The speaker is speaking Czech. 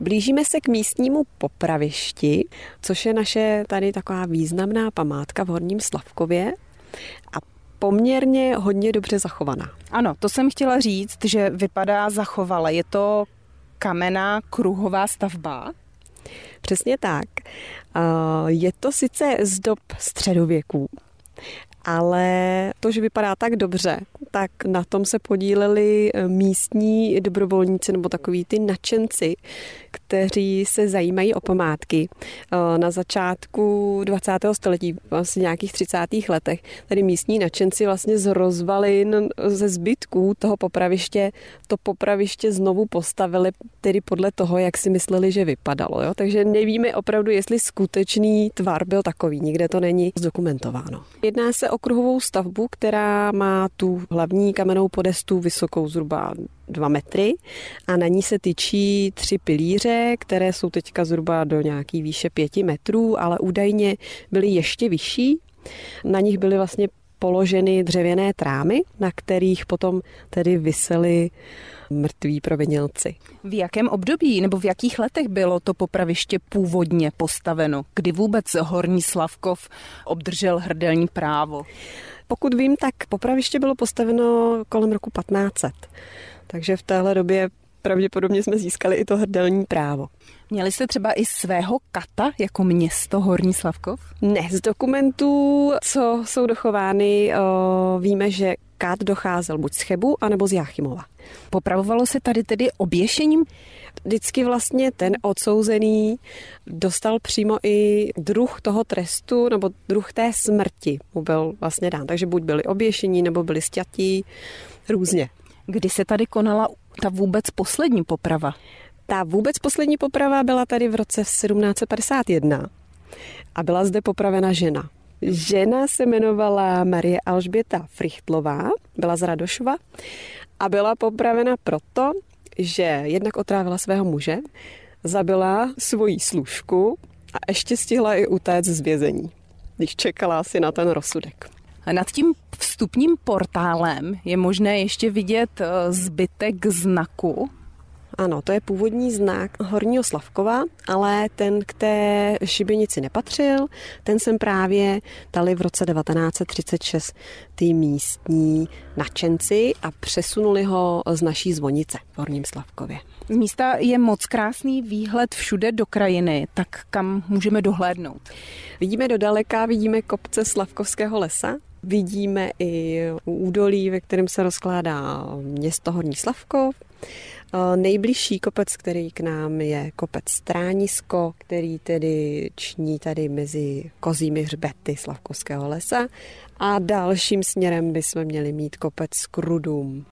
Blížíme se k místnímu popravišti, což je naše tady taková významná památka v Horním Slavkově a poměrně hodně dobře zachovaná. Ano, to jsem chtěla říct, že vypadá zachovala. Je to kamenná kruhová stavba? Přesně tak. Je to sice z dob středověků, ale to, že vypadá tak dobře, tak na tom se podíleli eh, místní dobrovolníci nebo takový ty nadšenci, kteří se zajímají o památky. Eh, na začátku 20. století, vlastně nějakých 30. letech, tady místní nadšenci vlastně z rozvalin, ze zbytků toho popraviště, to popraviště znovu postavili tedy podle toho, jak si mysleli, že vypadalo. Jo? Takže nevíme opravdu, jestli skutečný tvar byl takový. Nikde to není zdokumentováno. Jedná se o kruhovou stavbu, která má tu hlavní kamennou podestu vysokou zhruba 2 metry a na ní se tyčí tři pilíře, které jsou teďka zhruba do nějaký výše 5 metrů, ale údajně byly ještě vyšší. Na nich byly vlastně položeny dřevěné trámy, na kterých potom tedy vysely mrtví provinilci. V jakém období nebo v jakých letech bylo to popraviště původně postaveno? Kdy vůbec Horní Slavkov obdržel hrdelní právo? Pokud vím, tak popraviště bylo postaveno kolem roku 1500. Takže v téhle době pravděpodobně jsme získali i to hrdelní právo. Měli jste třeba i svého kata jako město Horní Slavkov? Ne, z dokumentů, co jsou dochovány, víme, že kat docházel buď z Chebu, anebo z Jáchymova. Popravovalo se tady tedy oběšením? Vždycky vlastně ten odsouzený dostal přímo i druh toho trestu nebo druh té smrti mu byl vlastně dán. Takže buď byli oběšení nebo byli stětí, různě. Kdy se tady konala ta vůbec poslední poprava? Ta vůbec poslední poprava byla tady v roce 1751 a byla zde popravena žena. Žena se jmenovala Marie Alžběta Frichtlová, byla z Radošova a byla popravena proto, že jednak otrávila svého muže, zabila svoji služku a ještě stihla i utéct z vězení, když čekala si na ten rozsudek. Nad tím vstupním portálem je možné ještě vidět eh, zbytek znaku ano, to je původní znak Horního Slavkova, ale ten k té šibenici nepatřil, ten jsem právě dali v roce 1936 ty místní nadšenci a přesunuli ho z naší zvonice v Horním Slavkově. Z místa je moc krásný výhled všude do krajiny, tak kam můžeme dohlédnout? Vidíme do daleka, vidíme kopce Slavkovského lesa, vidíme i údolí, ve kterém se rozkládá město Horní Slavkov, Nejbližší kopec, který k nám je kopec Stránisko, který tedy ční tady mezi kozími hřbety Slavkovského lesa a dalším směrem bychom měli mít kopec Krudům.